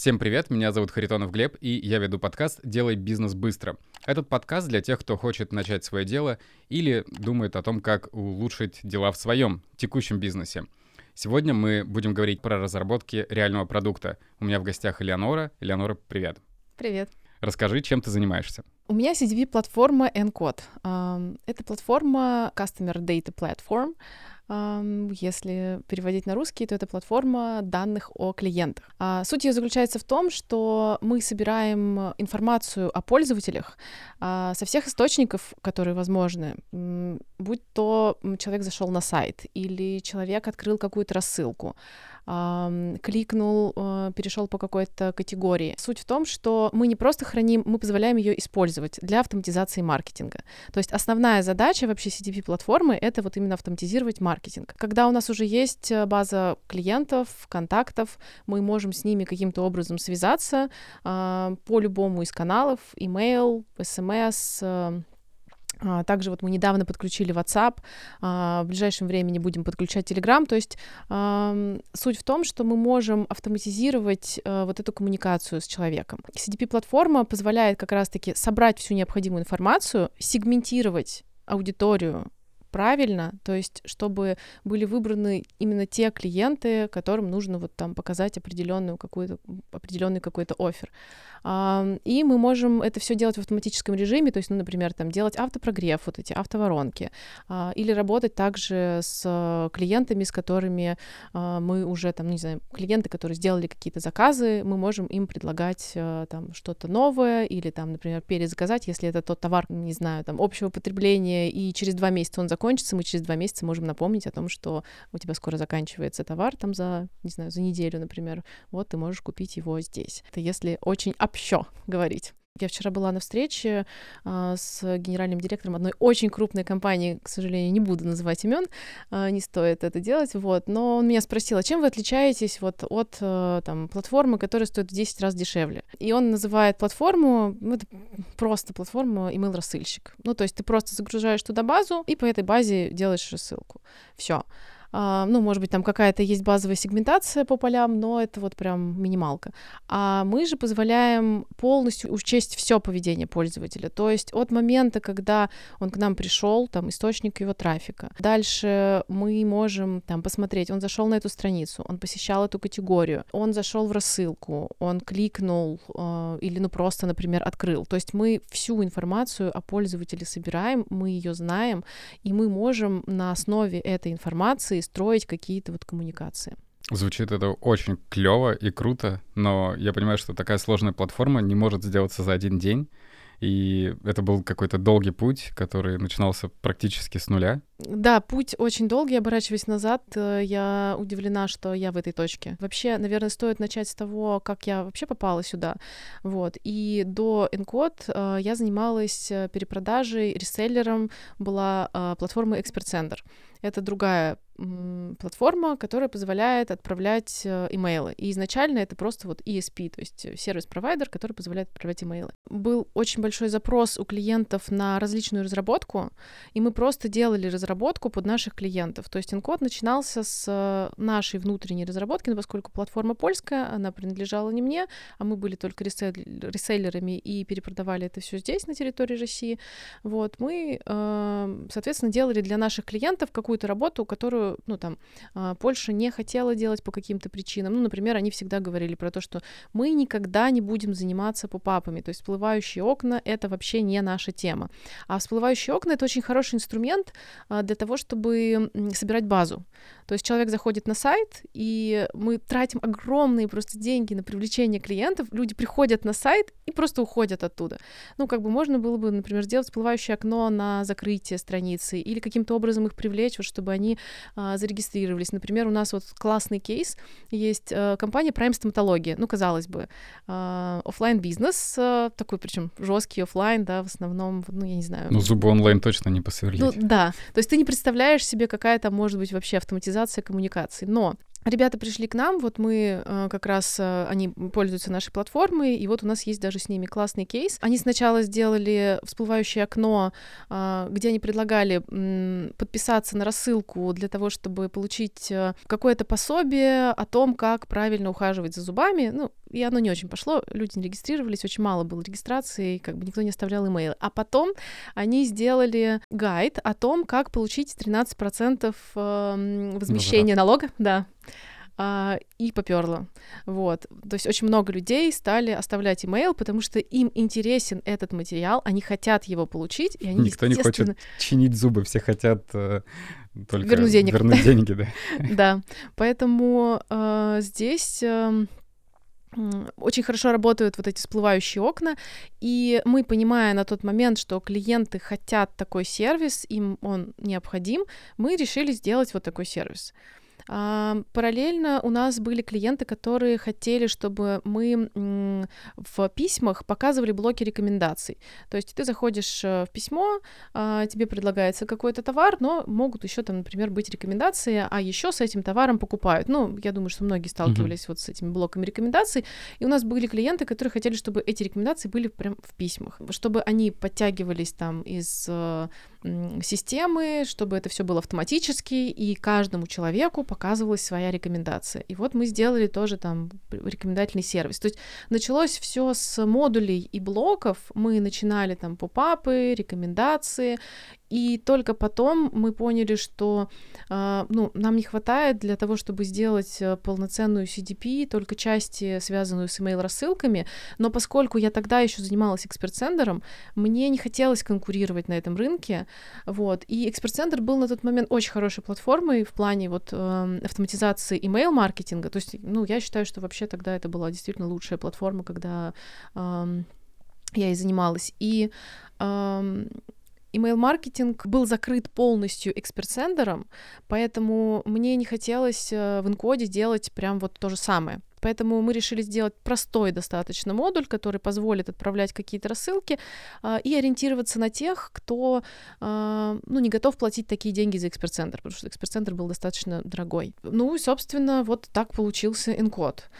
Всем привет, меня зовут Харитонов Глеб, и я веду подкаст «Делай бизнес быстро». Этот подкаст для тех, кто хочет начать свое дело или думает о том, как улучшить дела в своем текущем бизнесе. Сегодня мы будем говорить про разработки реального продукта. У меня в гостях Элеонора. Элеонора, привет. Привет. Расскажи, чем ты занимаешься. У меня CDP-платформа Encode. Это платформа Customer Data Platform. Если переводить на русский, то это платформа данных о клиентах. А суть ее заключается в том, что мы собираем информацию о пользователях а, со всех источников, которые возможны. Будь то человек зашел на сайт или человек открыл какую-то рассылку, кликнул, э, перешел по какой-то категории. Суть в том, что мы не просто храним, мы позволяем ее использовать для автоматизации маркетинга. То есть основная задача вообще CDP-платформы — это вот именно автоматизировать маркетинг. Когда у нас уже есть э, база клиентов, контактов, мы можем с ними каким-то образом связаться э, по любому из каналов, email, SMS, а, также вот мы недавно подключили WhatsApp, а, в ближайшем времени будем подключать Telegram. То есть суть в том, что мы можем автоматизировать э, вот эту коммуникацию с человеком. CDP-платформа позволяет как раз-таки собрать всю необходимую информацию, сегментировать аудиторию правильно, то есть чтобы были выбраны именно те клиенты, которым нужно вот там показать определенную какую-то определенный какой-то офер. И мы можем это все делать в автоматическом режиме, то есть, ну, например, там делать автопрогрев, вот эти автоворонки, а, или работать также с клиентами, с которыми а, мы уже там, не знаю, клиенты, которые сделали какие-то заказы, мы можем им предлагать а, там что-то новое или там, например, перезаказать, если это тот товар, не знаю, там общего потребления, и через два месяца он закончится, мы через два месяца можем напомнить о том, что у тебя скоро заканчивается товар там за, не знаю, за неделю, например, вот ты можешь купить его здесь. Это если очень общо говорить. Я вчера была на встрече а, с генеральным директором одной очень крупной компании, к сожалению, не буду называть имен, а, не стоит это делать, вот, но он меня спросил, а чем вы отличаетесь вот от а, там, платформы, которая стоит в 10 раз дешевле? И он называет платформу, ну, это просто платформа email-рассыльщик. Ну, то есть ты просто загружаешь туда базу и по этой базе делаешь рассылку. Все. А, ну, может быть, там какая-то есть базовая сегментация по полям, но это вот прям минималка. А мы же позволяем полностью учесть все поведение пользователя. То есть от момента, когда он к нам пришел, там источник его трафика. Дальше мы можем там посмотреть, он зашел на эту страницу, он посещал эту категорию, он зашел в рассылку, он кликнул э, или ну просто, например, открыл. То есть мы всю информацию о пользователе собираем, мы ее знаем, и мы можем на основе этой информации и строить какие-то вот коммуникации. Звучит это очень клево и круто, но я понимаю, что такая сложная платформа не может сделаться за один день. И это был какой-то долгий путь, который начинался практически с нуля. Да, путь очень долгий, оборачиваясь назад, э, я удивлена, что я в этой точке. Вообще, наверное, стоит начать с того, как я вообще попала сюда. Вот. И до Encode э, я занималась э, перепродажей, реселлером, была платформа Expert Center. Это другая платформа, которая позволяет отправлять э, имейлы. И изначально это просто вот ESP, то есть э, сервис-провайдер, который позволяет отправлять имейлы. Был очень большой запрос у клиентов на различную разработку, и мы просто делали разработку под наших клиентов. То есть Encode начинался с э, нашей внутренней разработки, но поскольку платформа польская, она принадлежала не мне, а мы были только реселлерами и перепродавали это все здесь, на территории России. Вот, мы, соответственно, делали для наших клиентов какую-то работу, которую ну, там, а, Польша не хотела делать по каким-то причинам. Ну, например, они всегда говорили про то, что мы никогда не будем заниматься попапами, то есть всплывающие окна — это вообще не наша тема. А всплывающие окна — это очень хороший инструмент а, для того, чтобы собирать базу. То есть человек заходит на сайт, и мы тратим огромные просто деньги на привлечение клиентов, люди приходят на сайт и просто уходят оттуда. Ну, как бы можно было бы, например, сделать всплывающее окно на закрытие страницы или каким-то образом их привлечь, вот, чтобы они а, зарегистрировались. Например, у нас вот классный кейс есть а, компания Prime Стоматология, ну, казалось бы, а, офлайн бизнес а, такой, причем жесткий офлайн, да, в основном, ну, я не знаю. Ну, зубы онлайн точно не посверлить. Ну, да, то есть ты не представляешь себе, какая там может быть вообще автоматизация коммуникаций, но Ребята пришли к нам, вот мы э, как раз, э, они пользуются нашей платформой, и вот у нас есть даже с ними классный кейс. Они сначала сделали всплывающее окно, э, где они предлагали подписаться на рассылку для того, чтобы получить какое-то пособие о том, как правильно ухаживать за зубами. Ну, и оно не очень пошло, люди не регистрировались, очень мало было регистрации, как бы никто не оставлял имейлы. А потом они сделали гайд о том, как получить 13% эм, возмещения налога, да, а, и поперло. Вот. То есть очень много людей стали оставлять имейл, потому что им интересен этот материал, они хотят его получить, и они, Никто не хочет чинить зубы, все хотят э, только вернуть денег. Вернуть деньги, да. Да. Поэтому э, здесь э, очень хорошо работают вот эти всплывающие окна, и мы, понимая на тот момент, что клиенты хотят такой сервис, им он необходим, мы решили сделать вот такой сервис. Параллельно у нас были клиенты, которые хотели, чтобы мы в письмах показывали блоки рекомендаций. То есть ты заходишь э, в письмо, а, тебе предлагается какой-то товар, но могут еще там, например, быть рекомендации, а еще с этим товаром покупают. Ну, я думаю, что многие сталкивались mm-hmm. вот с этими блоками рекомендаций. И у нас были клиенты, которые хотели, чтобы эти рекомендации были прям в письмах, чтобы они подтягивались там из э, системы, чтобы это все было автоматически, и каждому человеку показывалась своя рекомендация. И вот мы сделали тоже там рекомендательный сервис. То есть началось все с модулей и блоков. Мы начинали там попапы, рекомендации, и только потом мы поняли, что э, ну, нам не хватает для того, чтобы сделать э, полноценную CDP, только части, связанную с email-рассылками. Но поскольку я тогда еще занималась эксперт-центром, мне не хотелось конкурировать на этом рынке. Вот. И эксперт-центр был на тот момент очень хорошей платформой в плане вот, э, автоматизации email-маркетинга. То есть, ну, я считаю, что вообще тогда это была действительно лучшая платформа, когда э, я и занималась. И Email-маркетинг был закрыт полностью эксперт-сендером, поэтому мне не хотелось э, в инкоде делать прям вот то же самое. Поэтому мы решили сделать простой достаточно модуль, который позволит отправлять какие-то рассылки э, и ориентироваться на тех, кто э, ну, не готов платить такие деньги за эксперт-центр, потому что эксперт-центр был достаточно дорогой. Ну и, собственно, вот так получился энкод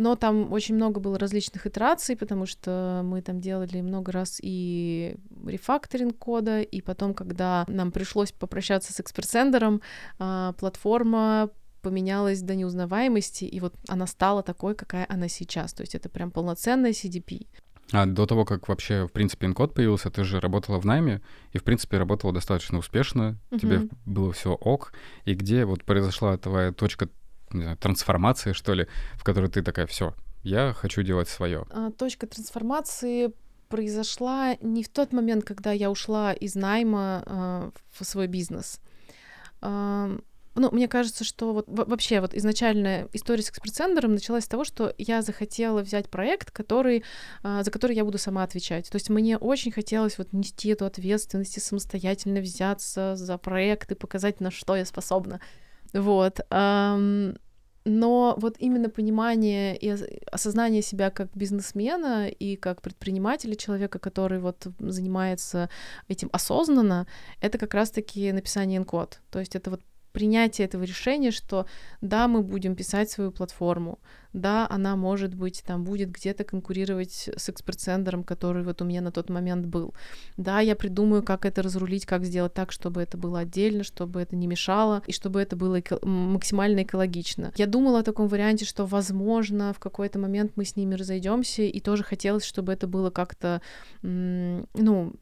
но там очень много было различных итераций, потому что мы там делали много раз и рефакторинг кода, и потом, когда нам пришлось попрощаться с эксперт-сендером, а, платформа поменялась до неузнаваемости, и вот она стала такой, какая она сейчас. То есть это прям полноценная CDP. А до того, как вообще, в принципе, инкод появился, ты же работала в найме, и, в принципе, работала достаточно успешно, uh-huh. тебе было все ок. И где вот произошла твоя точка не знаю, трансформации, что ли, в которой ты такая, все, я хочу делать свое. А, точка трансформации произошла не в тот момент, когда я ушла из найма э, в свой бизнес. Э, ну, мне кажется, что вот вообще вот изначальная история с экспресс-центром началась с того, что я захотела взять проект, который, за который я буду сама отвечать. То есть мне очень хотелось вот нести эту ответственность и самостоятельно взяться за проект и показать, на что я способна. Вот. Но вот именно понимание и осознание себя как бизнесмена и как предпринимателя, человека, который вот занимается этим осознанно, это как раз-таки написание инкод. То есть это вот принятие этого решения, что да, мы будем писать свою платформу, да, она, может быть, там будет где-то конкурировать с эксперт-центром, который вот у меня на тот момент был. Да, я придумаю, как это разрулить, как сделать так, чтобы это было отдельно, чтобы это не мешало, и чтобы это было эко- максимально экологично. Я думала о таком варианте, что, возможно, в какой-то момент мы с ними разойдемся, и тоже хотелось, чтобы это было как-то, ну,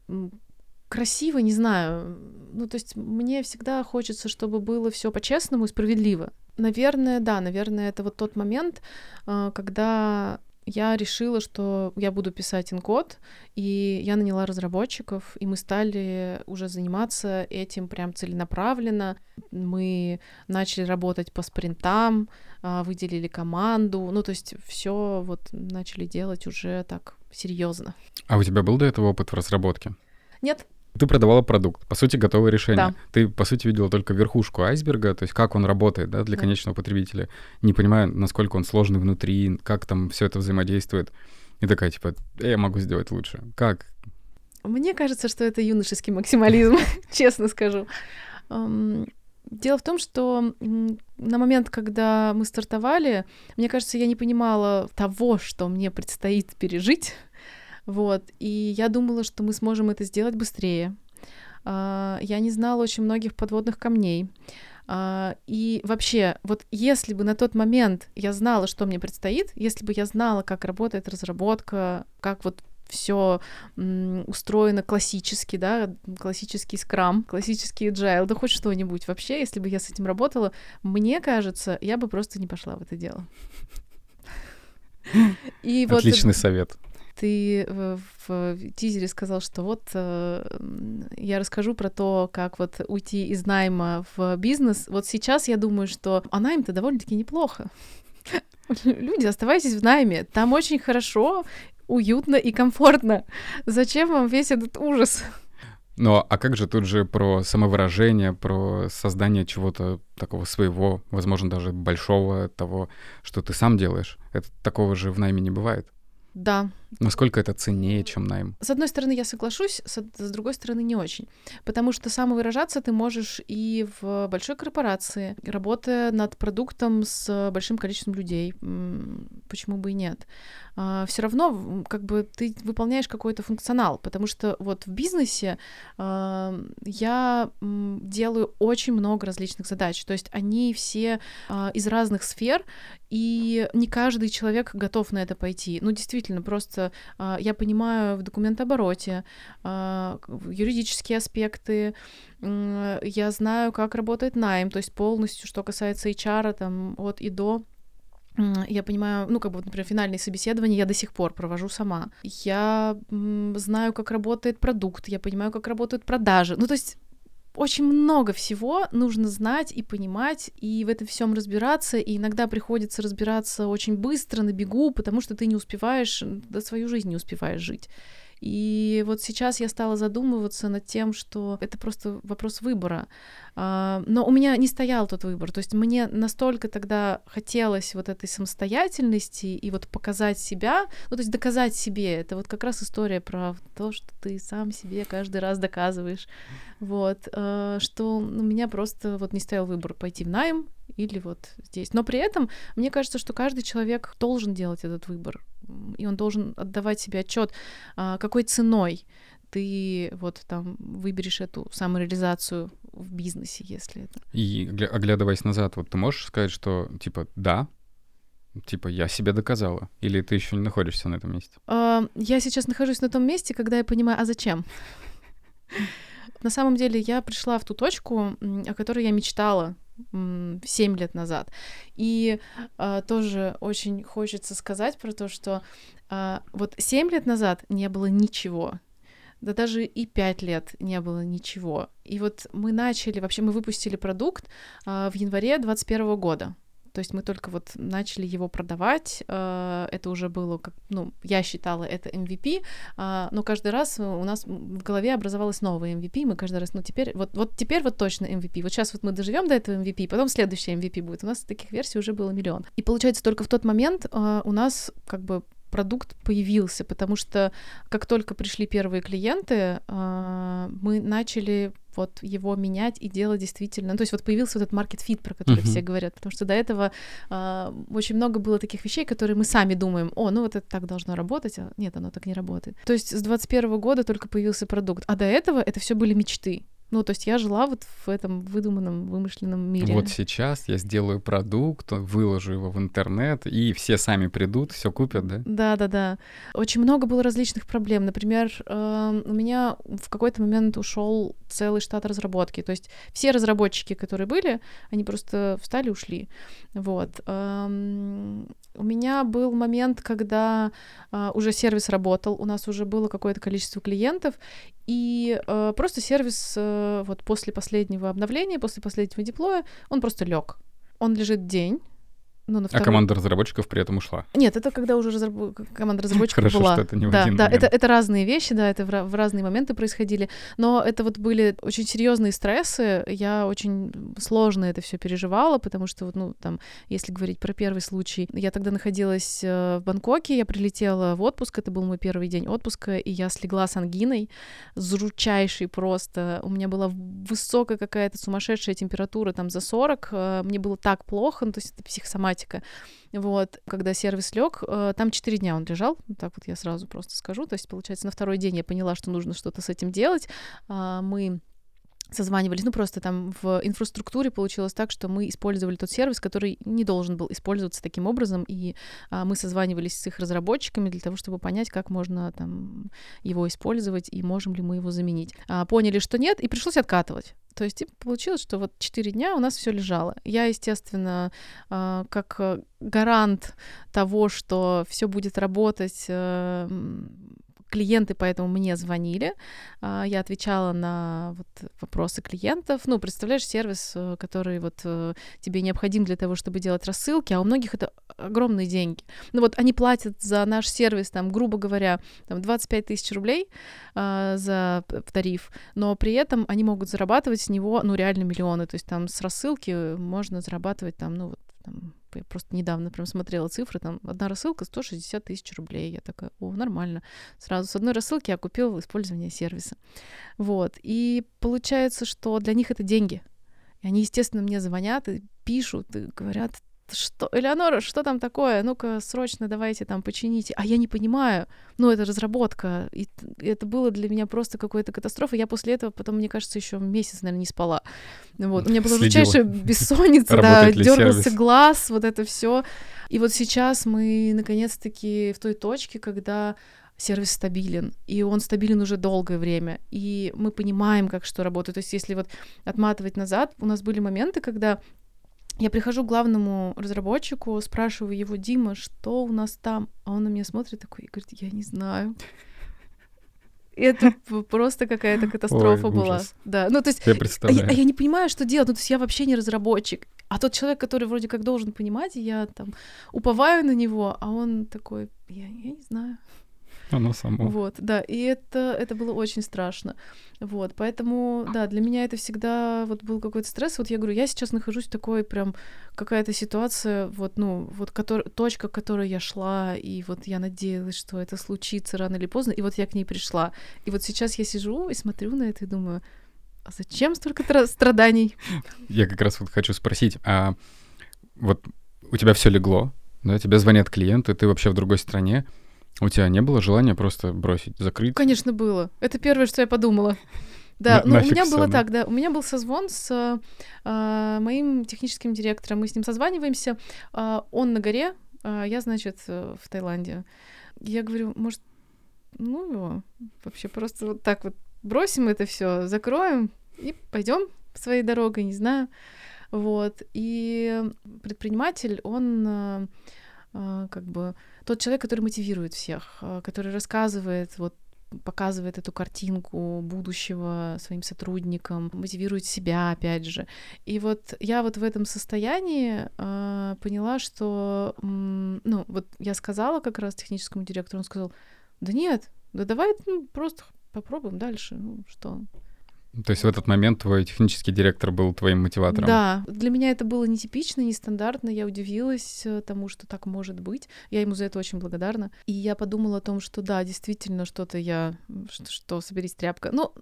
красиво, не знаю. Ну, то есть мне всегда хочется, чтобы было все по-честному и справедливо. Наверное, да, наверное, это вот тот момент, а, когда я решила, что я буду писать инкод, и я наняла разработчиков, и мы стали уже заниматься этим прям целенаправленно. Мы начали работать по спринтам, а, выделили команду, ну то есть все вот начали делать уже так серьезно. А у тебя был до этого опыт в разработке? Нет, ты продавала продукт, по сути, готовое решение. Да. Ты, по сути, видела только верхушку айсберга, то есть как он работает да, для да. конечного потребителя, не понимая, насколько он сложный внутри, как там все это взаимодействует. И такая, типа, «Э, я могу сделать лучше. Как? Мне кажется, что это юношеский максимализм, честно скажу. Дело в том, что на момент, когда мы стартовали, мне кажется, я не понимала того, что мне предстоит пережить вот, и я думала, что мы сможем это сделать быстрее. А, я не знала очень многих подводных камней. А, и вообще, вот если бы на тот момент я знала, что мне предстоит, если бы я знала, как работает разработка, как вот все устроено классически, да, классический скрам, классический agile, да хоть что-нибудь вообще, если бы я с этим работала, мне кажется, я бы просто не пошла в это дело. И Отличный вот, совет. Ты в, в тизере сказал, что вот э, я расскажу про то, как вот уйти из найма в бизнес. Вот сейчас я думаю, что а найм-то довольно-таки неплохо. Люди, оставайтесь в найме. Там очень хорошо, уютно и комфортно. Зачем вам весь этот ужас? Но а как же тут же про самовыражение, про создание чего-то такого своего, возможно, даже большого, того, что ты сам делаешь? Это такого же в найме не бывает. Да. Насколько это ценнее, чем найм? С одной стороны, я соглашусь, с, с другой стороны, не очень. Потому что самовыражаться ты можешь и в большой корпорации, работая над продуктом с большим количеством людей. Почему бы и нет? А, Все равно, как бы, ты выполняешь какой-то функционал, потому что вот в бизнесе а, я делаю очень много различных задач. То есть они все а, из разных сфер, и не каждый человек готов на это пойти. Ну, действительно, просто э, я понимаю в документообороте э, юридические аспекты, я знаю, как работает найм, то есть полностью, что касается HR, там, от и до я понимаю, ну, как бы, например, финальные собеседования я до сих пор провожу сама. Я знаю, как работает продукт, я понимаю, как работают продажи. Ну, то есть очень много всего нужно знать и понимать, и в этом всем разбираться, и иногда приходится разбираться очень быстро, на бегу, потому что ты не успеваешь, да свою жизнь не успеваешь жить. И вот сейчас я стала задумываться над тем, что это просто вопрос выбора. А, но у меня не стоял тот выбор. То есть мне настолько тогда хотелось вот этой самостоятельности и вот показать себя, ну то есть доказать себе. Это вот как раз история про то, что ты сам себе каждый раз доказываешь. Вот. А, что у меня просто вот не стоял выбор пойти в найм или вот здесь. Но при этом мне кажется, что каждый человек должен делать этот выбор и он должен отдавать себе отчет, а, какой ценой ты вот там выберешь эту самореализацию в бизнесе, если это. И оглядываясь назад, вот ты можешь сказать, что типа да, типа я себе доказала, или ты еще не находишься на этом месте? А, я сейчас нахожусь на том месте, когда я понимаю, а зачем? На самом деле я пришла в ту точку, о которой я мечтала 7 лет назад. И а, тоже очень хочется сказать про то, что а, вот 7 лет назад не было ничего. Да даже и 5 лет не было ничего. И вот мы начали, вообще мы выпустили продукт а, в январе 2021 года. То есть мы только вот начали его продавать. Э, это уже было, как, ну, я считала это MVP, а, но каждый раз у нас в голове образовалось новое MVP. Мы каждый раз, ну теперь, вот, вот теперь вот точно MVP. Вот сейчас вот мы доживем до этого MVP, потом следующий MVP будет. У нас таких версий уже было миллион. И получается только в тот момент у нас как бы продукт появился, потому что как только пришли первые клиенты, а, мы начали вот его менять и делать действительно. Ну, то есть вот появился вот этот market fit, про который uh-huh. все говорят, потому что до этого э, очень много было таких вещей, которые мы сами думаем, о, ну вот это так должно работать, а нет, оно так не работает. То есть с 21 года только появился продукт, а до этого это все были мечты. Ну, то есть я жила вот в этом выдуманном, вымышленном мире. Вот сейчас я сделаю продукт, выложу его в интернет, и все сами придут, все купят, да? Да, да, да. Очень много было различных проблем. Например, эм, у меня в какой-то момент ушел целый штат разработки. То есть все разработчики, которые были, они просто встали и ушли. Вот. У меня был момент, когда э, уже сервис работал, у нас уже было какое-то количество клиентов, и э, просто сервис э, вот после последнего обновления, после последнего диплоя, он просто лег. Он лежит день, ну, на второй... А команда разработчиков при этом ушла? Нет, это когда уже разраб... команда разработчиков Хорошо, была. что это не в да, один да, это, это разные вещи, да, это в, в разные моменты происходили. Но это вот были очень серьезные стрессы. Я очень сложно это все переживала, потому что, вот, ну, там, если говорить про первый случай, я тогда находилась э, в Бангкоке, я прилетела в отпуск, это был мой первый день отпуска, и я слегла с ангиной, жутчайшей просто. У меня была высокая какая-то сумасшедшая температура, там, за 40. Э, мне было так плохо, ну, то есть это психосоматика автоматика. Вот, когда сервис лег, э, там 4 дня он лежал, так вот я сразу просто скажу. То есть, получается, на второй день я поняла, что нужно что-то с этим делать. А, мы созванивались. Ну, просто там в инфраструктуре получилось так, что мы использовали тот сервис, который не должен был использоваться таким образом, и а, мы созванивались с их разработчиками для того, чтобы понять, как можно там его использовать и можем ли мы его заменить. А, поняли, что нет, и пришлось откатывать. То есть типа, получилось, что вот 4 дня у нас все лежало. Я, естественно, а, как гарант того, что все будет работать, э, клиенты поэтому мне звонили, а, я отвечала на вот вопросы клиентов. Ну, представляешь, сервис, э, который вот э, тебе необходим для того, чтобы делать рассылки, а у многих это огромные деньги. Ну вот они платят за наш сервис, там, грубо говоря, там 25 тысяч рублей а, за тариф, но при этом они могут зарабатывать с него, ну, реально миллионы. То есть там с рассылки можно зарабатывать там, ну, вот, там, я просто недавно прям смотрела цифры, там одна рассылка 160 тысяч рублей. Я такая, о, нормально. Сразу с одной рассылки я купила использование сервиса. Вот. И получается, что для них это деньги. И они, естественно, мне звонят и пишут, и говорят, что, Элеонора, что там такое? Ну-ка, срочно давайте там почините. А я не понимаю. Ну, это разработка. И это было для меня просто какой-то катастрофой. Я после этого потом, мне кажется, еще месяц, наверное, не спала. Вот. У меня была жутчайшая бессонница, да, дергался глаз, вот это все. И вот сейчас мы наконец-таки в той точке, когда сервис стабилен, и он стабилен уже долгое время, и мы понимаем, как что работает. То есть если вот отматывать назад, у нас были моменты, когда я прихожу к главному разработчику, спрашиваю его, Дима, что у нас там? А он на меня смотрит такой и говорит, я не знаю. Это просто какая-то катастрофа Ой, была. Ужас. Да, ну то есть, я представляю. А, я, а я не понимаю, что делать. Ну то есть я вообще не разработчик. А тот человек, который вроде как должен понимать, я там уповаю на него, а он такой, я, я не знаю. Оно само. Вот, да, и это, это было очень страшно. Вот, поэтому, да, для меня это всегда вот был какой-то стресс. Вот я говорю, я сейчас нахожусь в такой прям какая-то ситуация, вот, ну, вот который, точка, к которой я шла, и вот я надеялась, что это случится рано или поздно, и вот я к ней пришла. И вот сейчас я сижу и смотрю на это и думаю, а зачем столько страданий? Я как раз вот хочу спросить, а вот у тебя все легло, да, тебе звонят клиенты, ты вообще в другой стране, у тебя не было желания просто бросить, закрыть? Конечно, было. Это первое, что я подумала. Да, ну у меня было так, да. У меня был созвон с э, моим техническим директором. Мы с ним созваниваемся. Э, он на горе, э, я, значит, в Таиланде. Я говорю, может, ну его вообще просто вот так вот бросим это все, закроем и пойдем своей дорогой, не знаю. Вот. И предприниматель, он э, э, как бы тот человек, который мотивирует всех, э, который рассказывает вот показывает эту картинку будущего своим сотрудникам, мотивирует себя, опять же. И вот я вот в этом состоянии э, поняла, что, м, ну, вот я сказала как раз техническому директору, он сказал, да нет, да давай ну, просто попробуем дальше, ну что, то есть в этот момент твой технический директор был твоим мотиватором? Да, для меня это было нетипично, нестандартно, я удивилась э, тому, что так может быть. Я ему за это очень благодарна. И я подумала о том, что да, действительно, что-то я... Что, что соберись, тряпка. Ну,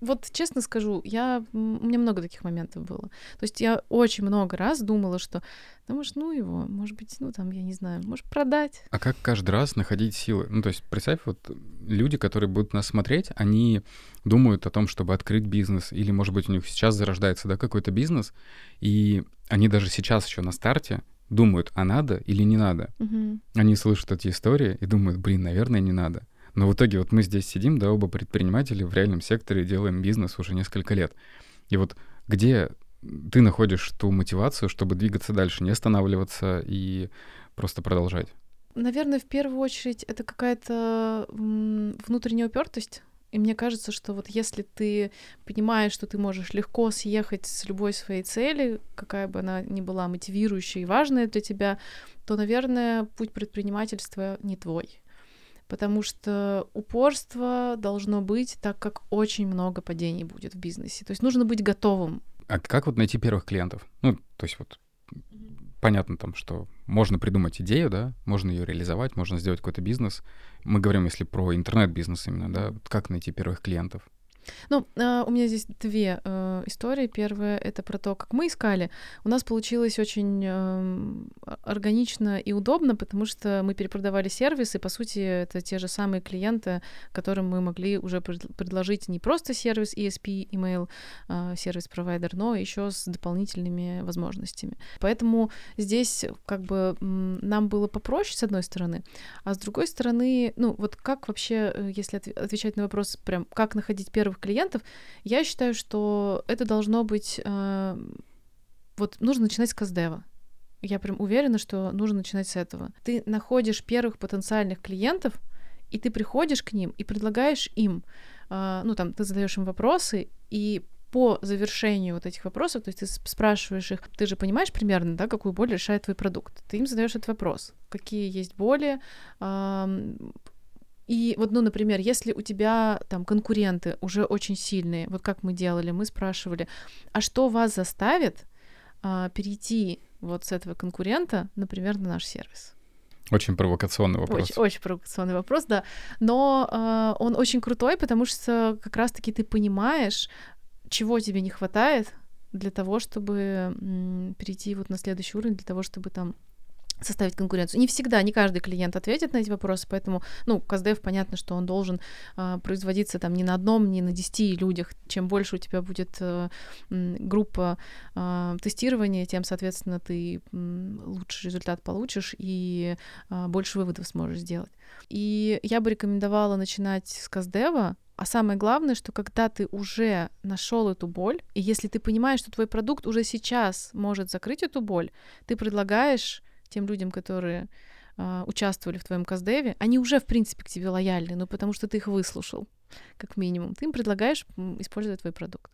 вот честно скажу, я, у меня много таких моментов было. То есть я очень много раз думала, что, да, может, ну его, может быть, ну там, я не знаю, может продать. А как каждый раз находить силы? Ну, то есть представь, вот люди, которые будут нас смотреть, они думают о том, чтобы открыть бизнес, или, может быть, у них сейчас зарождается, да, какой-то бизнес, и они даже сейчас еще на старте думают, а надо или не надо. Угу. Они слышат эти истории и думают, блин, наверное, не надо. Но в итоге вот мы здесь сидим, да, оба предприниматели в реальном секторе, делаем бизнес уже несколько лет. И вот где ты находишь ту мотивацию, чтобы двигаться дальше, не останавливаться и просто продолжать? Наверное, в первую очередь это какая-то внутренняя упертость. И мне кажется, что вот если ты понимаешь, что ты можешь легко съехать с любой своей цели, какая бы она ни была мотивирующая и важная для тебя, то, наверное, путь предпринимательства не твой потому что упорство должно быть, так как очень много падений будет в бизнесе. То есть нужно быть готовым. А как вот найти первых клиентов? Ну, то есть вот понятно там, что можно придумать идею, да, можно ее реализовать, можно сделать какой-то бизнес. Мы говорим, если про интернет-бизнес именно, да, как найти первых клиентов? Ну, э, у меня здесь две э, истории. Первая — это про то, как мы искали. У нас получилось очень э, органично и удобно, потому что мы перепродавали сервис, и, по сути, это те же самые клиенты, которым мы могли уже пред- предложить не просто сервис ESP, email, э, сервис-провайдер, но еще с дополнительными возможностями. Поэтому здесь как бы нам было попроще, с одной стороны, а с другой стороны, ну, вот как вообще, э, если отвечать на вопрос, прям, как находить первых клиентов, я считаю, что это должно быть... Э, вот нужно начинать с каздева. Я прям уверена, что нужно начинать с этого. Ты находишь первых потенциальных клиентов, и ты приходишь к ним и предлагаешь им, э, ну там, ты задаешь им вопросы, и по завершению вот этих вопросов, то есть ты спрашиваешь их, ты же понимаешь примерно, да, какую боль решает твой продукт. Ты им задаешь этот вопрос, какие есть боли, и вот, ну, например, если у тебя там конкуренты уже очень сильные, вот как мы делали, мы спрашивали, а что вас заставит а, перейти вот с этого конкурента, например, на наш сервис? Очень провокационный вопрос. Очень, очень провокационный вопрос, да. Но э, он очень крутой, потому что как раз-таки ты понимаешь, чего тебе не хватает для того, чтобы м, перейти вот на следующий уровень, для того, чтобы там составить конкуренцию. Не всегда, не каждый клиент ответит на эти вопросы, поэтому, ну, КСДФ, понятно, что он должен э, производиться там не на одном, не на десяти людях. Чем больше у тебя будет э, группа э, тестирования, тем, соответственно, ты э, лучший результат получишь и э, больше выводов сможешь сделать. И я бы рекомендовала начинать с КСДева, а самое главное, что когда ты уже нашел эту боль, и если ты понимаешь, что твой продукт уже сейчас может закрыть эту боль, ты предлагаешь тем людям, которые э, участвовали в твоем каздеве, они уже, в принципе, к тебе лояльны, ну, потому что ты их выслушал, как минимум. Ты им предлагаешь использовать твой продукт.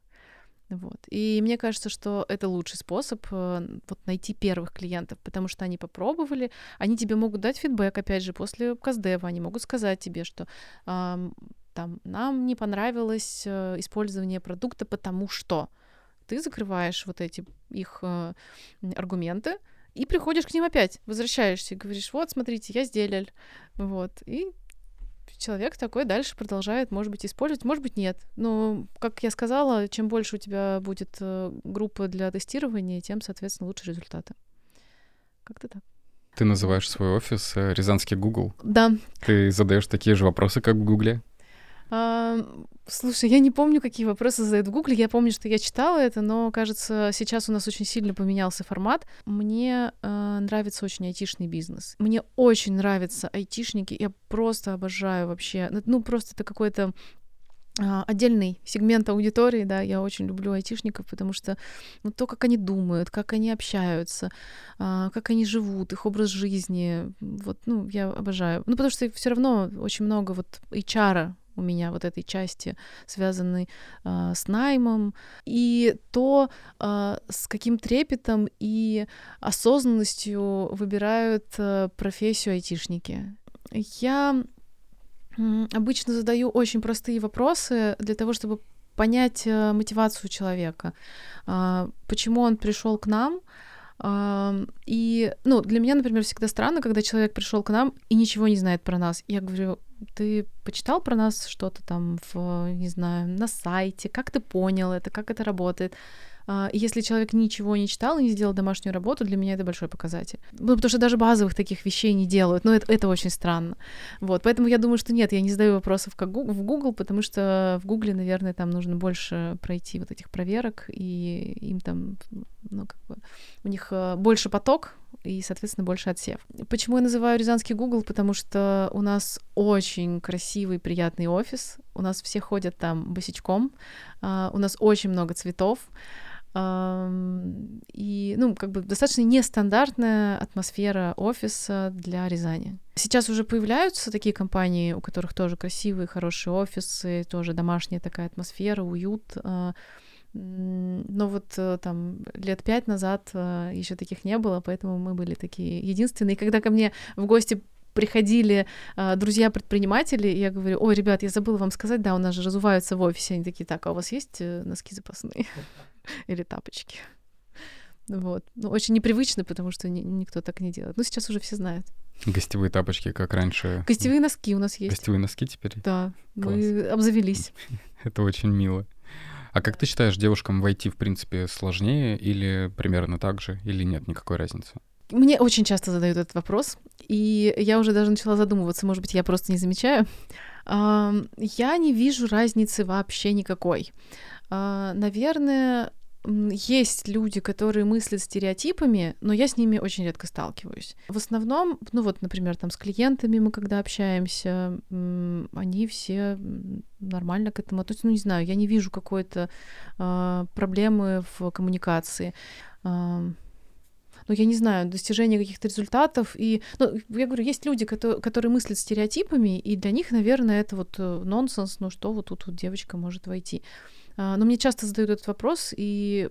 Вот. И мне кажется, что это лучший способ э, вот, найти первых клиентов, потому что они попробовали, они тебе могут дать фидбэк, опять же, после каздева, они могут сказать тебе, что э, там, нам не понравилось э, использование продукта, потому что ты закрываешь вот эти их э, аргументы, и приходишь к ним опять, возвращаешься и говоришь, вот, смотрите, я сделал. Вот. И человек такой дальше продолжает, может быть, использовать, может быть, нет. Но, как я сказала, чем больше у тебя будет э, группа для тестирования, тем, соответственно, лучше результаты. Как-то так. Ты называешь свой офис э, Рязанский Google? Да. Ты задаешь такие же вопросы, как в Гугле? А, слушай, я не помню, какие вопросы задают в Гугле. Я помню, что я читала это, но, кажется, сейчас у нас очень сильно поменялся формат. Мне э, нравится очень айтишный бизнес. Мне очень нравятся айтишники. Я просто обожаю вообще. Ну, просто это какой-то а, отдельный сегмент аудитории, да, я очень люблю айтишников, потому что ну, то, как они думают, как они общаются, а, как они живут, их образ жизни, вот, ну, я обожаю. Ну, потому что все равно очень много вот HR у меня вот этой части, связанной э, с наймом, и то, э, с каким трепетом и осознанностью выбирают э, профессию айтишники. Я обычно задаю очень простые вопросы для того, чтобы понять мотивацию человека, почему он пришел к нам, и, ну, для меня, например, всегда странно, когда человек пришел к нам и ничего не знает про нас. Я говорю, ты почитал про нас что-то там в, не знаю, на сайте, как ты понял это, как это работает? А, если человек ничего не читал и не сделал домашнюю работу, для меня это большой показатель. Ну, потому что даже базовых таких вещей не делают, но это, это очень странно. Вот, поэтому я думаю, что нет, я не задаю вопросов как в Google, потому что в Google, наверное, там нужно больше пройти вот этих проверок, и им там, ну, как бы, у них э, больше поток, и, соответственно, больше отсев. Почему я называю Рязанский Google? Потому что у нас очень красивый, приятный офис, у нас все ходят там босичком, а, у нас очень много цветов, и, ну, как бы достаточно нестандартная атмосфера офиса для Рязани. Сейчас уже появляются такие компании, у которых тоже красивые, хорошие офисы, тоже домашняя такая атмосфера, уют. Но вот э, там лет пять назад э, еще таких не было, поэтому мы были такие единственные. Когда ко мне в гости приходили э, друзья-предприниматели, и я говорю, ой, ребят, я забыла вам сказать, да, у нас же разуваются в офисе. Они такие, так, а у вас есть носки запасные? или тапочки. Вот. Ну, очень непривычно, потому что ни- никто так не делает. Ну, сейчас уже все знают. Гостевые тапочки, как раньше. Гостевые носки у нас есть. Гостевые носки теперь? Да, мы обзавелись. Это очень мило. А как ты считаешь, девушкам войти, в принципе, сложнее или примерно так же, или нет никакой разницы? Мне очень часто задают этот вопрос, и я уже даже начала задумываться, может быть, я просто не замечаю. Я не вижу разницы вообще никакой. А, наверное, есть люди, которые мыслят стереотипами, но я с ними очень редко сталкиваюсь. В основном, ну вот, например, там с клиентами мы когда общаемся, они все нормально к этому относятся. Ну, не знаю, я не вижу какой-то э, проблемы в коммуникации. Э, ну, я не знаю, достижение каких-то результатов. И, ну, я говорю, есть люди, которые, которые мыслят стереотипами, и для них, наверное, это вот э, нонсенс, ну что вот тут вот девочка может войти. А, но мне часто задают этот вопрос, и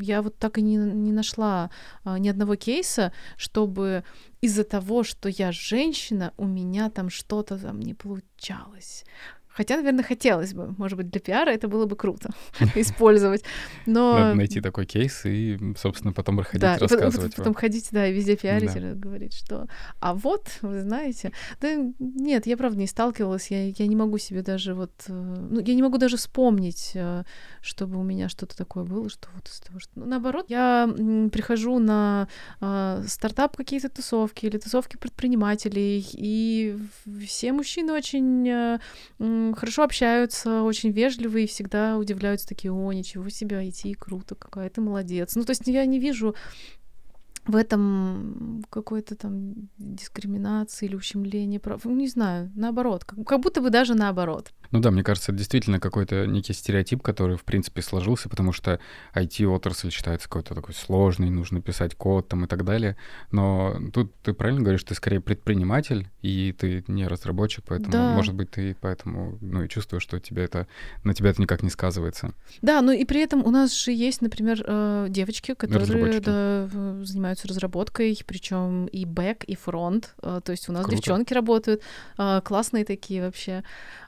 я вот так и не, не нашла а, ни одного кейса, чтобы из-за того, что я женщина, у меня там что-то там не получалось. Хотя, наверное, хотелось бы, может быть, для пиара это было бы круто использовать. Но... Надо найти такой кейс и, собственно, потом проходить, да, рассказывать. Потом, потом ходить, да, и везде пиарить да. говорить, что «а вот, вы знаете». Да нет, я, правда, не сталкивалась, я, я не могу себе даже вот... Э, ну, я не могу даже вспомнить, э, чтобы у меня что-то такое было, что вот из того, что... Ну, наоборот, я прихожу на э, стартап какие-то тусовки или тусовки предпринимателей, и все мужчины очень э, хорошо общаются, очень вежливые и всегда удивляются такие, о, ничего себе, IT, круто, какая ты молодец. Ну, то есть я не вижу в этом какой-то там дискриминации или ущемления прав. Ну, не знаю, наоборот, как, как будто бы даже наоборот. Ну да, мне кажется, это действительно какой-то некий стереотип, который, в принципе, сложился, потому что IT-отрасль считается какой-то такой сложный, нужно писать код там и так далее. Но тут ты правильно говоришь, ты скорее предприниматель, и ты не разработчик, поэтому, да. может быть, ты поэтому, ну, и чувствуешь, что тебе это, на тебя это никак не сказывается. Да, но и при этом у нас же есть, например, э, девочки, которые да, занимаются разработкой, причем и бэк, и фронт. Э, то есть у нас Круто. девчонки работают, э, классные такие вообще.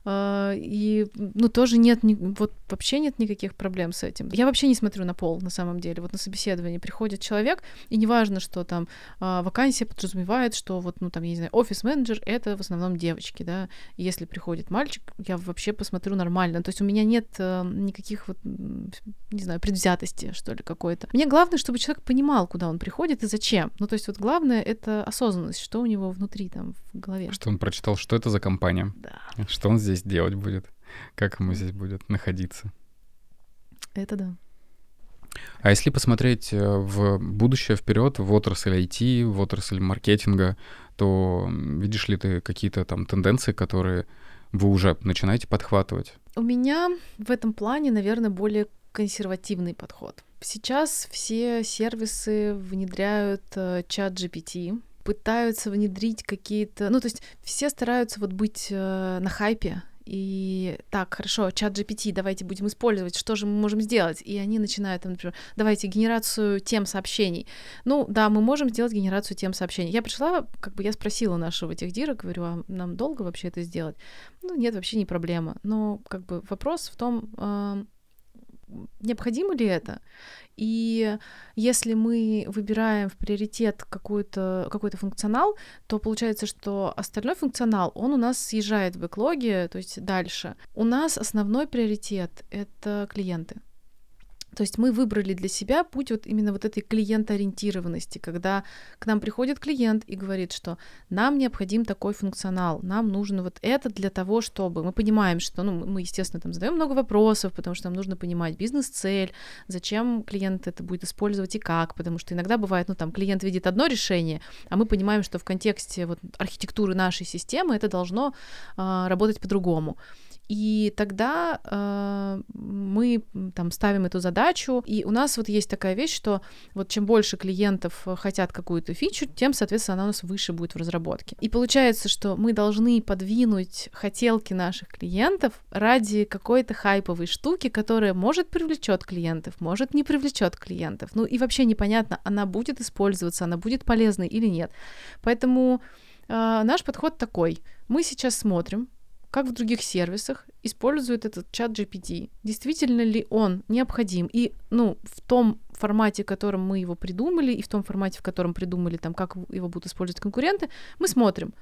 А, и, ну, тоже нет, вот вообще нет никаких проблем с этим. Я вообще не смотрю на пол, на самом деле. Вот на собеседование приходит человек, и неважно, что там вакансия подразумевает, что вот, ну, там, я не знаю, офис-менеджер — это в основном девочки, да. И если приходит мальчик, я вообще посмотрю нормально. То есть у меня нет э, никаких вот, не знаю, предвзятости, что ли, какой-то. Мне главное, чтобы человек понимал, куда он приходит и зачем. Ну, то есть вот главное — это осознанность, что у него внутри там в голове. Что он прочитал, что это за компания. Да. Что он здесь делать будет, как ему здесь будет находиться. Это да. А если посмотреть э, в будущее вперед, в отрасль IT, в отрасль маркетинга, то видишь ли ты какие-то там тенденции, которые вы уже начинаете подхватывать? У меня в этом плане, наверное, более консервативный подход. Сейчас все сервисы внедряют э, чат GPT, пытаются внедрить какие-то... Ну, то есть все стараются вот быть э, на хайпе, и так, хорошо, чат GPT, давайте будем использовать, что же мы можем сделать? И они начинают, например, давайте генерацию тем сообщений. Ну, да, мы можем сделать генерацию тем сообщений. Я пришла, как бы я спросила нашего техдира, говорю, а нам долго вообще это сделать? Ну, нет, вообще не проблема. Но, как бы, вопрос в том, э, необходимо ли это? И если мы выбираем в приоритет какой-то какой функционал, то получается, что остальной функционал, он у нас съезжает в бэклоге, то есть дальше. У нас основной приоритет — это клиенты. То есть мы выбрали для себя путь вот именно вот этой клиентоориентированности, когда к нам приходит клиент и говорит, что нам необходим такой функционал, нам нужно вот это для того, чтобы мы понимаем, что, ну, мы, естественно, там задаем много вопросов, потому что нам нужно понимать бизнес-цель, зачем клиент это будет использовать и как, потому что иногда бывает, ну, там, клиент видит одно решение, а мы понимаем, что в контексте вот архитектуры нашей системы это должно э, работать по-другому. И тогда э, мы там ставим эту задачу, и у нас вот есть такая вещь, что вот чем больше клиентов хотят какую-то фичу, тем, соответственно, она у нас выше будет в разработке. И получается, что мы должны подвинуть хотелки наших клиентов ради какой-то хайповой штуки, которая может привлечет клиентов, может не привлечет клиентов. Ну и вообще непонятно, она будет использоваться, она будет полезной или нет. Поэтому э, наш подход такой: мы сейчас смотрим как в других сервисах, используют этот чат GPT. Действительно ли он необходим? И, ну, в том формате, в котором мы его придумали, и в том формате, в котором придумали, там, как его будут использовать конкуренты, мы смотрим.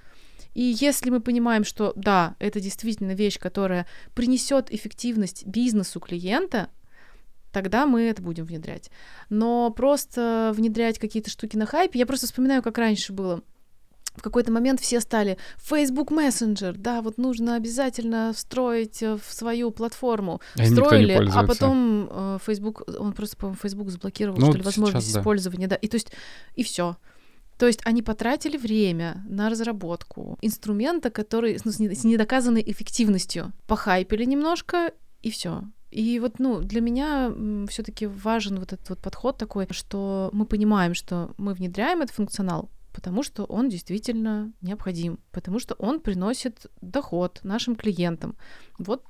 И если мы понимаем, что да, это действительно вещь, которая принесет эффективность бизнесу клиента, тогда мы это будем внедрять. Но просто внедрять какие-то штуки на хайпе, я просто вспоминаю, как раньше было в какой-то момент все стали Facebook Messenger, да, вот нужно обязательно встроить э, в свою платформу. А Встроили, а потом э, Facebook, он просто, по-моему, Facebook заблокировал, ну, что ли, возможность сейчас, использования, да. да, и то есть, и все. То есть они потратили время на разработку инструмента, который ну, с недоказанной эффективностью. Похайпили немножко, и все. И вот, ну, для меня все-таки важен вот этот вот подход такой, что мы понимаем, что мы внедряем этот функционал, потому что он действительно необходим, потому что он приносит доход нашим клиентам. Вот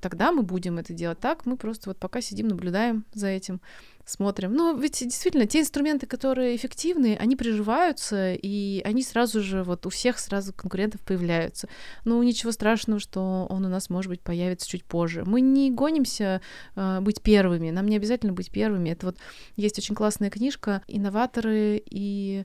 тогда мы будем это делать. Так мы просто вот пока сидим, наблюдаем за этим смотрим. Но ведь действительно, те инструменты, которые эффективны, они приживаются, и они сразу же, вот у всех сразу конкурентов появляются. Ну, ничего страшного, что он у нас, может быть, появится чуть позже. Мы не гонимся э, быть первыми, нам не обязательно быть первыми. Это вот есть очень классная книжка «Инноваторы и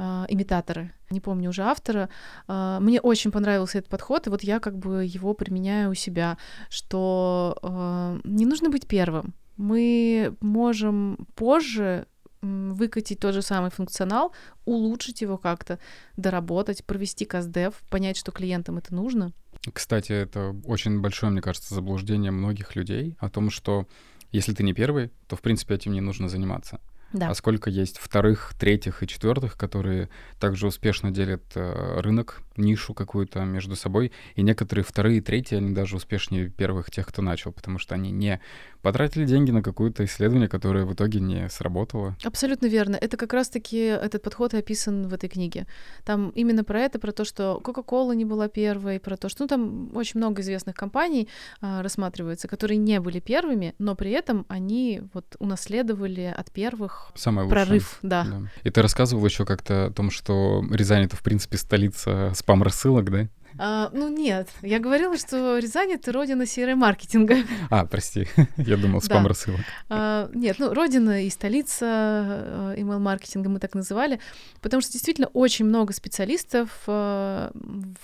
э, имитаторы». Не помню уже автора. Э, мне очень понравился этот подход, и вот я как бы его применяю у себя, что э, не нужно быть первым мы можем позже выкатить тот же самый функционал, улучшить его как-то, доработать, провести каздев, понять, что клиентам это нужно. Кстати, это очень большое, мне кажется, заблуждение многих людей о том, что если ты не первый, то, в принципе, этим не нужно заниматься. Да. А сколько есть вторых, третьих и четвертых, которые также успешно делят э, рынок, нишу какую-то между собой. И некоторые вторые и третьи, они даже успешнее первых тех, кто начал, потому что они не потратили деньги на какое-то исследование, которое в итоге не сработало. Абсолютно верно. Это как раз-таки этот подход и описан в этой книге. Там именно про это, про то, что Coca-Cola не была первой, про то, что ну, там очень много известных компаний а, рассматривается, которые не были первыми, но при этом они вот унаследовали от первых Самое прорыв, да. да. И ты рассказывал еще как-то о том, что Рязань это в принципе столица спам-рассылок, да? А, ну нет, я говорила, что Рязань — это родина CRM-маркетинга. А, прости, я думал, спам-рассылок. А, нет, ну, родина и столица э, email-маркетинга мы так называли, потому что действительно очень много специалистов э,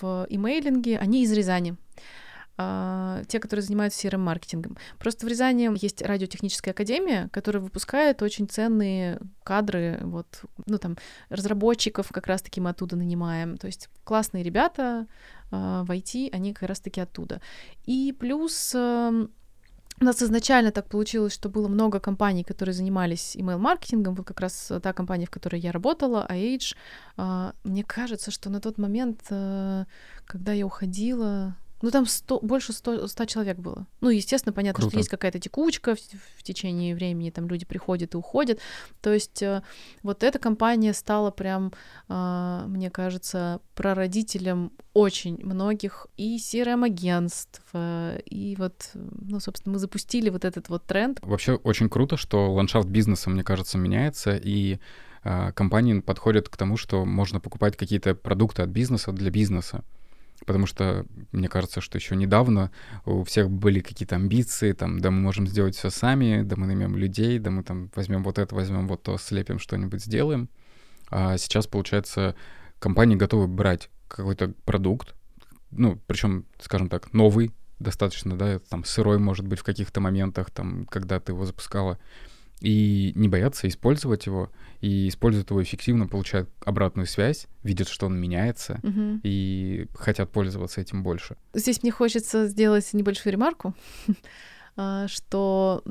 в имейлинге, они из Рязани. Uh, те, которые занимаются CRM-маркетингом. Просто в Рязани есть радиотехническая академия, которая выпускает очень ценные кадры, вот, ну, там, разработчиков как раз-таки мы оттуда нанимаем. То есть классные ребята, а, в IT, они как раз-таки оттуда. И плюс эм, у нас изначально так получилось, что было много компаний, которые занимались email-маркетингом. Вот как раз та компания, в которой я работала, AH. А, мне кажется, что на тот момент, э, когда я уходила, ну, там 100, больше 100, 100 человек было. Ну, естественно, понятно, Круто. что есть какая-то текучка в, в течение времени, там люди приходят и уходят. То есть э, вот эта компания стала прям, э, мне кажется, прародителем очень многих и CRM-агентств, э, и вот, ну, собственно, мы запустили вот этот вот тренд. Вообще очень круто, что ландшафт бизнеса, мне кажется, меняется, и э, компании подходят к тому, что можно покупать какие-то продукты от бизнеса для бизнеса. Потому что мне кажется, что еще недавно у всех были какие-то амбиции, там, да мы можем сделать все сами, да мы наймем людей, да мы там возьмем вот это, возьмем вот то, слепим что-нибудь, сделаем. А сейчас, получается, компании готовы брать какой-то продукт, ну, причем, скажем так, новый, достаточно, да, там сырой, может быть, в каких-то моментах, там, когда ты его запускала, и не боятся использовать его, и используют его эффективно, получают обратную связь, видят, что он меняется, угу. и хотят пользоваться этим больше. Здесь мне хочется сделать небольшую ремарку. А, что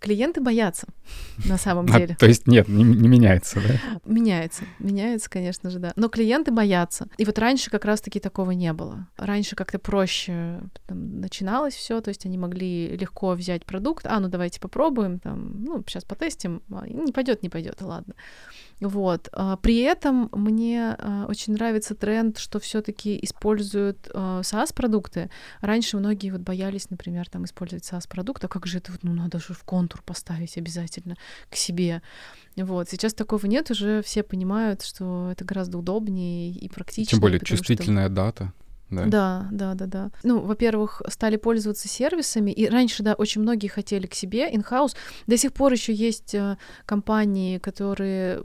клиенты боятся на самом а, деле. А, то есть нет, не, не меняется, да? Меняется, меняется, конечно же, да. Но клиенты боятся. И вот раньше как раз-таки такого не было. Раньше как-то проще там, начиналось все, то есть они могли легко взять продукт, а ну давайте попробуем, там, ну сейчас потестим, а, не пойдет, не пойдет, ладно. Вот. А, при этом мне а, очень нравится тренд, что все-таки используют а, SaaS-продукты. Раньше многие вот боялись, например, там использовать SaaS-продукт, а как же это вот, ну, надо же в контур поставить обязательно к себе. Вот. Сейчас такого нет, уже все понимают, что это гораздо удобнее и практичнее. Тем более чувствительная что... дата да? Да, да, да, да. Ну, во-первых, стали пользоваться сервисами, и раньше, да, очень многие хотели к себе in-house. До сих пор еще есть э, компании, которые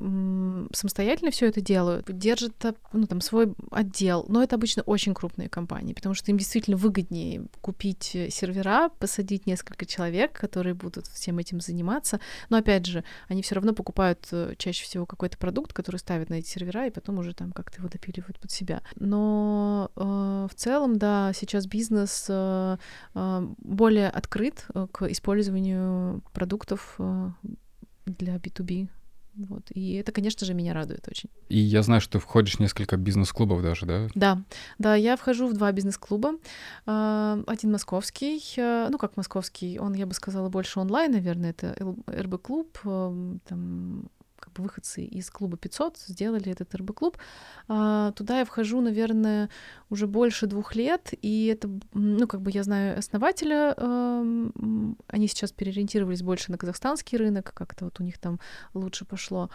самостоятельно все это делают, держат ну, там, свой отдел, но это обычно очень крупные компании, потому что им действительно выгоднее купить сервера, посадить несколько человек, которые будут всем этим заниматься. Но опять же, они все равно покупают э, чаще всего какой-то продукт, который ставят на эти сервера, и потом уже там как-то его допиливают под себя. Но э, в целом, да, сейчас бизнес э, э, более открыт э, к использованию продуктов э, для B2B. Вот. И это, конечно же, меня радует очень. И я знаю, что ты входишь в несколько бизнес-клубов даже, да? Да, да, я вхожу в два бизнес-клуба. Э, один московский, ну как московский, он, я бы сказала, больше онлайн, наверное, это РБ-клуб, там выходцы из клуба 500 сделали этот РБ-клуб. А, туда я вхожу, наверное, уже больше двух лет, и это, ну, как бы я знаю основателя, э, они сейчас переориентировались больше на казахстанский рынок, как-то вот у них там лучше пошло.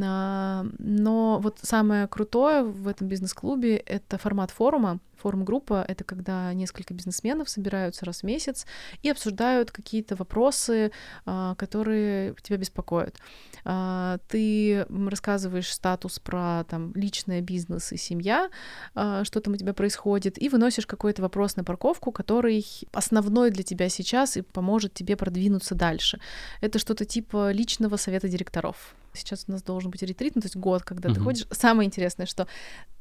А, но вот самое крутое в этом бизнес-клубе — это формат форума, Форум-группа — это когда несколько бизнесменов собираются раз в месяц и обсуждают какие-то вопросы, а, которые тебя беспокоят. А, ты рассказываешь статус про там, личное бизнес и семья, а, что там у тебя происходит, и выносишь какой-то вопрос на парковку, который основной для тебя сейчас и поможет тебе продвинуться дальше. Это что-то типа личного совета директоров. Сейчас у нас должен быть ретрит, ну, то есть год, когда uh-huh. ты ходишь. Самое интересное, что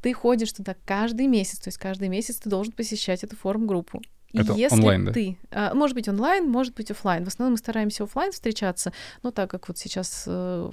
ты ходишь туда каждый месяц, то есть каждый месяц ты должен посещать эту форум-группу. Это если онлайн, да? ты, а, может быть онлайн, может быть офлайн. В основном мы стараемся офлайн встречаться, но так как вот сейчас э,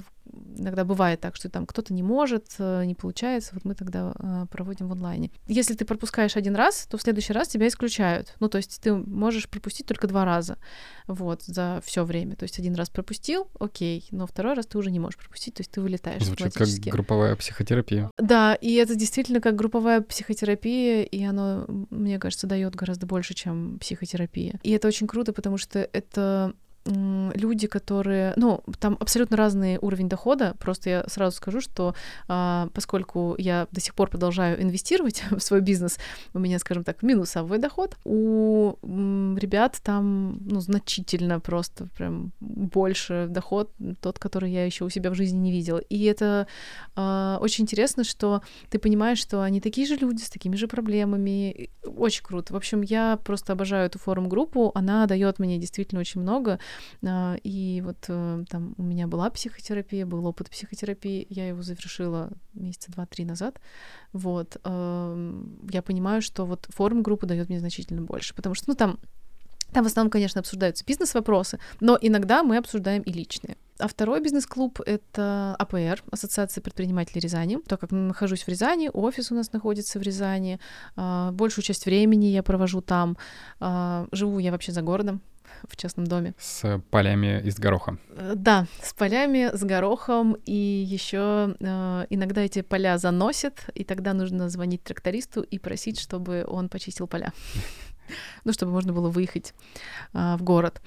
иногда бывает так, что там кто-то не может, э, не получается, вот мы тогда э, проводим в онлайне. Если ты пропускаешь один раз, то в следующий раз тебя исключают. Ну, то есть ты можешь пропустить только два раза, вот, за все время. То есть один раз пропустил, окей, но второй раз ты уже не можешь пропустить, то есть ты вылетаешь Звучит как групповая психотерапия. Да, и это действительно как групповая психотерапия, и оно, мне кажется, дает гораздо больше, чем психотерапия. И это очень круто, потому что это люди, которые, ну, там абсолютно разный уровень дохода. Просто я сразу скажу, что а, поскольку я до сих пор продолжаю инвестировать в свой бизнес, у меня, скажем так, минусовой доход. У ребят там, ну, значительно просто прям больше доход, тот, который я еще у себя в жизни не видела. И это а, очень интересно, что ты понимаешь, что они такие же люди с такими же проблемами. Очень круто. В общем, я просто обожаю эту форум-группу. Она дает мне действительно очень много. А, и вот э, там у меня была психотерапия, был опыт психотерапии, я его завершила месяца два-три назад. Вот. Я понимаю, что вот форум группы дает мне значительно больше, потому что, ну, там там в основном, конечно, обсуждаются бизнес-вопросы, но иногда мы обсуждаем и личные. А второй бизнес-клуб — это АПР, Ассоциация предпринимателей Рязани. Так как нахожусь в Рязани, офис у нас находится в Рязани, а, большую часть времени я провожу там. А, живу я вообще за городом, в частном доме. С полями из гороха. Э, да, с полями, с горохом, и еще э, иногда эти поля заносят, и тогда нужно звонить трактористу и просить, чтобы он почистил поля. ну, чтобы можно было выехать э, в город.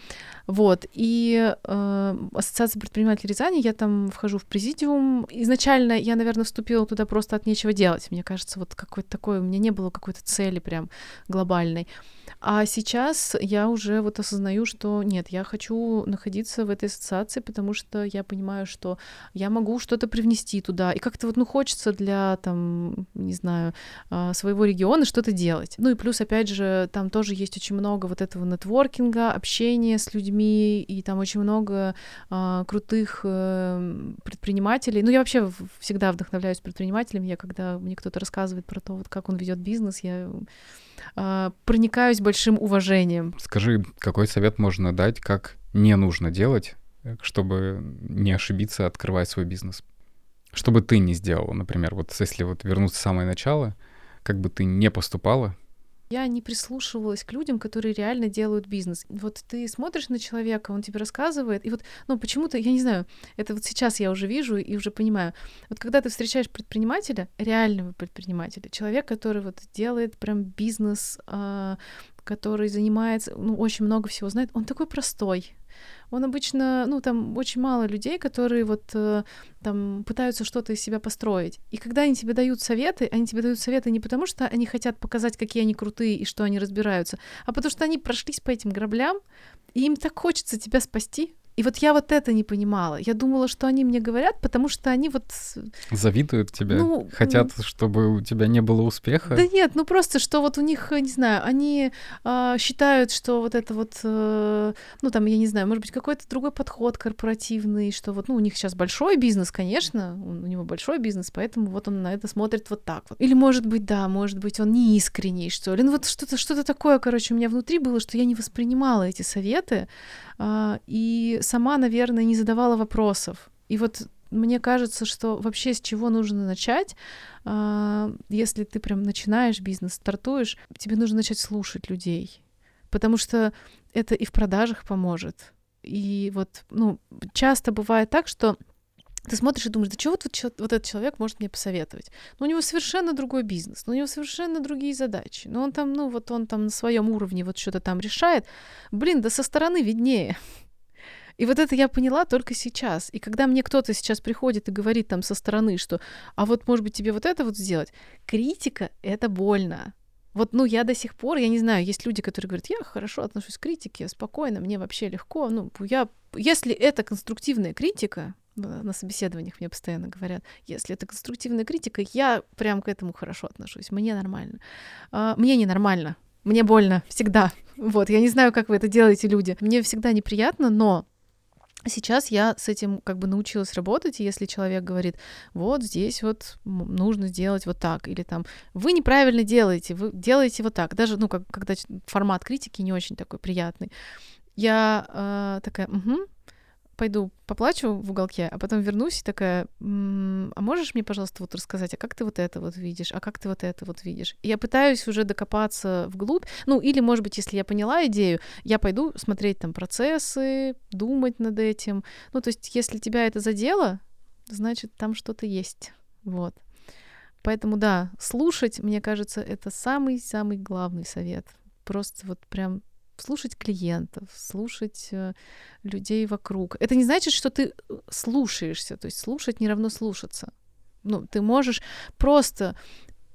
Вот. И э, Ассоциация предпринимателей Рязани, я там вхожу в президиум. Изначально я, наверное, вступила туда просто от нечего делать. Мне кажется, вот какой-то такой, у меня не было какой-то цели прям глобальной. А сейчас я уже вот осознаю, что нет, я хочу находиться в этой ассоциации, потому что я понимаю, что я могу что-то привнести туда. И как-то вот, ну, хочется для, там, не знаю, а, своего региона что-то делать. Ну и плюс, опять же, там тоже есть очень много вот этого нетворкинга, общения с людьми, и там очень много а, крутых а, предпринимателей. Ну, я вообще всегда вдохновляюсь предпринимателями. Я, когда мне кто-то рассказывает про то, вот как он ведет бизнес, я э, проникаюсь большим уважением. Скажи, какой совет можно дать, как не нужно делать, чтобы не ошибиться, открывая свой бизнес? Что бы ты не сделала, например, вот если вот вернуться в самое начало, как бы ты не поступала, я не прислушивалась к людям, которые реально делают бизнес. Вот ты смотришь на человека, он тебе рассказывает, и вот, ну, почему-то, я не знаю, это вот сейчас я уже вижу и уже понимаю. Вот когда ты встречаешь предпринимателя, реального предпринимателя, человек, который вот делает прям бизнес, э, который занимается, ну, очень много всего знает, он такой простой. Он обычно, ну, там очень мало людей, которые вот э, там пытаются что-то из себя построить. И когда они тебе дают советы, они тебе дают советы не потому, что они хотят показать, какие они крутые и что они разбираются, а потому что они прошлись по этим граблям, и им так хочется тебя спасти, и вот я вот это не понимала. Я думала, что они мне говорят, потому что они вот... Завидуют тебе? Ну, Хотят, чтобы у тебя не было успеха? Да нет, ну просто, что вот у них, не знаю, они э, считают, что вот это вот, э, ну там, я не знаю, может быть, какой-то другой подход корпоративный, что вот, ну, у них сейчас большой бизнес, конечно, у него большой бизнес, поэтому вот он на это смотрит вот так вот. Или, может быть, да, может быть, он не искренний, что ли. Ну вот что-то что такое, короче, у меня внутри было, что я не воспринимала эти советы, э, и сама, наверное, не задавала вопросов. И вот мне кажется, что вообще с чего нужно начать, а, если ты прям начинаешь бизнес, стартуешь, тебе нужно начать слушать людей, потому что это и в продажах поможет. И вот, ну, часто бывает так, что ты смотришь и думаешь, да чего вот, вот этот человек может мне посоветовать? Ну, у него совершенно другой бизнес, ну, у него совершенно другие задачи. Ну, он там, ну, вот он там на своем уровне вот что-то там решает. Блин, да со стороны виднее. И вот это я поняла только сейчас. И когда мне кто-то сейчас приходит и говорит там со стороны, что «а вот, может быть, тебе вот это вот сделать», критика — это больно. Вот, ну, я до сих пор, я не знаю, есть люди, которые говорят, я хорошо отношусь к критике, спокойно, мне вообще легко. Ну, я, если это конструктивная критика, на собеседованиях мне постоянно говорят, если это конструктивная критика, я прям к этому хорошо отношусь, мне нормально. А, мне не нормально, мне больно всегда. Вот, я не знаю, как вы это делаете, люди. Мне всегда неприятно, но Сейчас я с этим как бы научилась работать, и если человек говорит, вот здесь вот нужно сделать вот так, или там, вы неправильно делаете, вы делаете вот так, даже, ну, как, когда формат критики не очень такой приятный, я э, такая, угу, пойду поплачу в уголке, а потом вернусь и такая, а можешь мне, пожалуйста, вот рассказать, а как ты вот это вот видишь, а как ты вот это вот видишь? И я пытаюсь уже докопаться вглубь, ну или, может быть, если я поняла идею, я пойду смотреть там процессы, думать над этим. Ну, то есть, если тебя это задело, значит, там что-то есть, вот. Поэтому, да, слушать, мне кажется, это самый-самый главный совет. Просто вот прям слушать клиентов, слушать э, людей вокруг. Это не значит, что ты э, слушаешься, то есть слушать не равно слушаться. Ну, ты можешь просто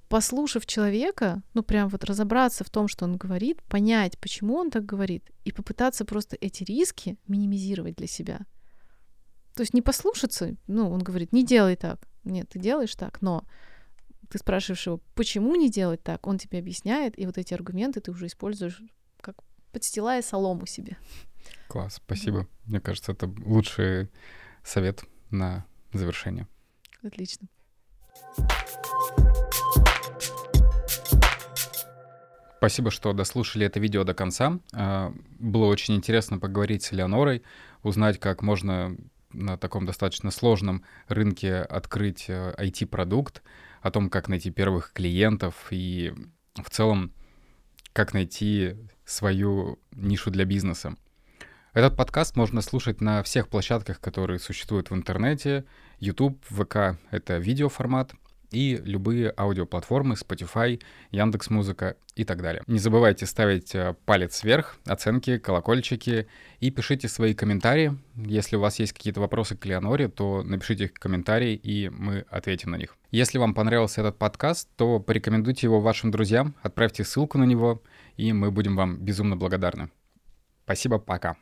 послушав человека, ну прям вот разобраться в том, что он говорит, понять, почему он так говорит, и попытаться просто эти риски минимизировать для себя. То есть не послушаться, ну, он говорит, не делай так. Нет, ты делаешь так, но ты спрашиваешь его, почему не делать так, он тебе объясняет, и вот эти аргументы ты уже используешь подстилая солому себе. Класс, спасибо. Мне кажется, это лучший совет на завершение. Отлично. Спасибо, что дослушали это видео до конца. А, было очень интересно поговорить с Элеонорой, узнать, как можно на таком достаточно сложном рынке открыть IT-продукт, э, о том, как найти первых клиентов и в целом, как найти свою нишу для бизнеса. Этот подкаст можно слушать на всех площадках, которые существуют в интернете. YouTube, ВК — это видеоформат, и любые аудиоплатформы Spotify, Яндекс Музыка и так далее. Не забывайте ставить э, палец вверх, оценки, колокольчики и пишите свои комментарии. Если у вас есть какие-то вопросы к Леоноре, то напишите их в комментарии, и мы ответим на них. Если вам понравился этот подкаст, то порекомендуйте его вашим друзьям, отправьте ссылку на него — и мы будем вам безумно благодарны. Спасибо, пока.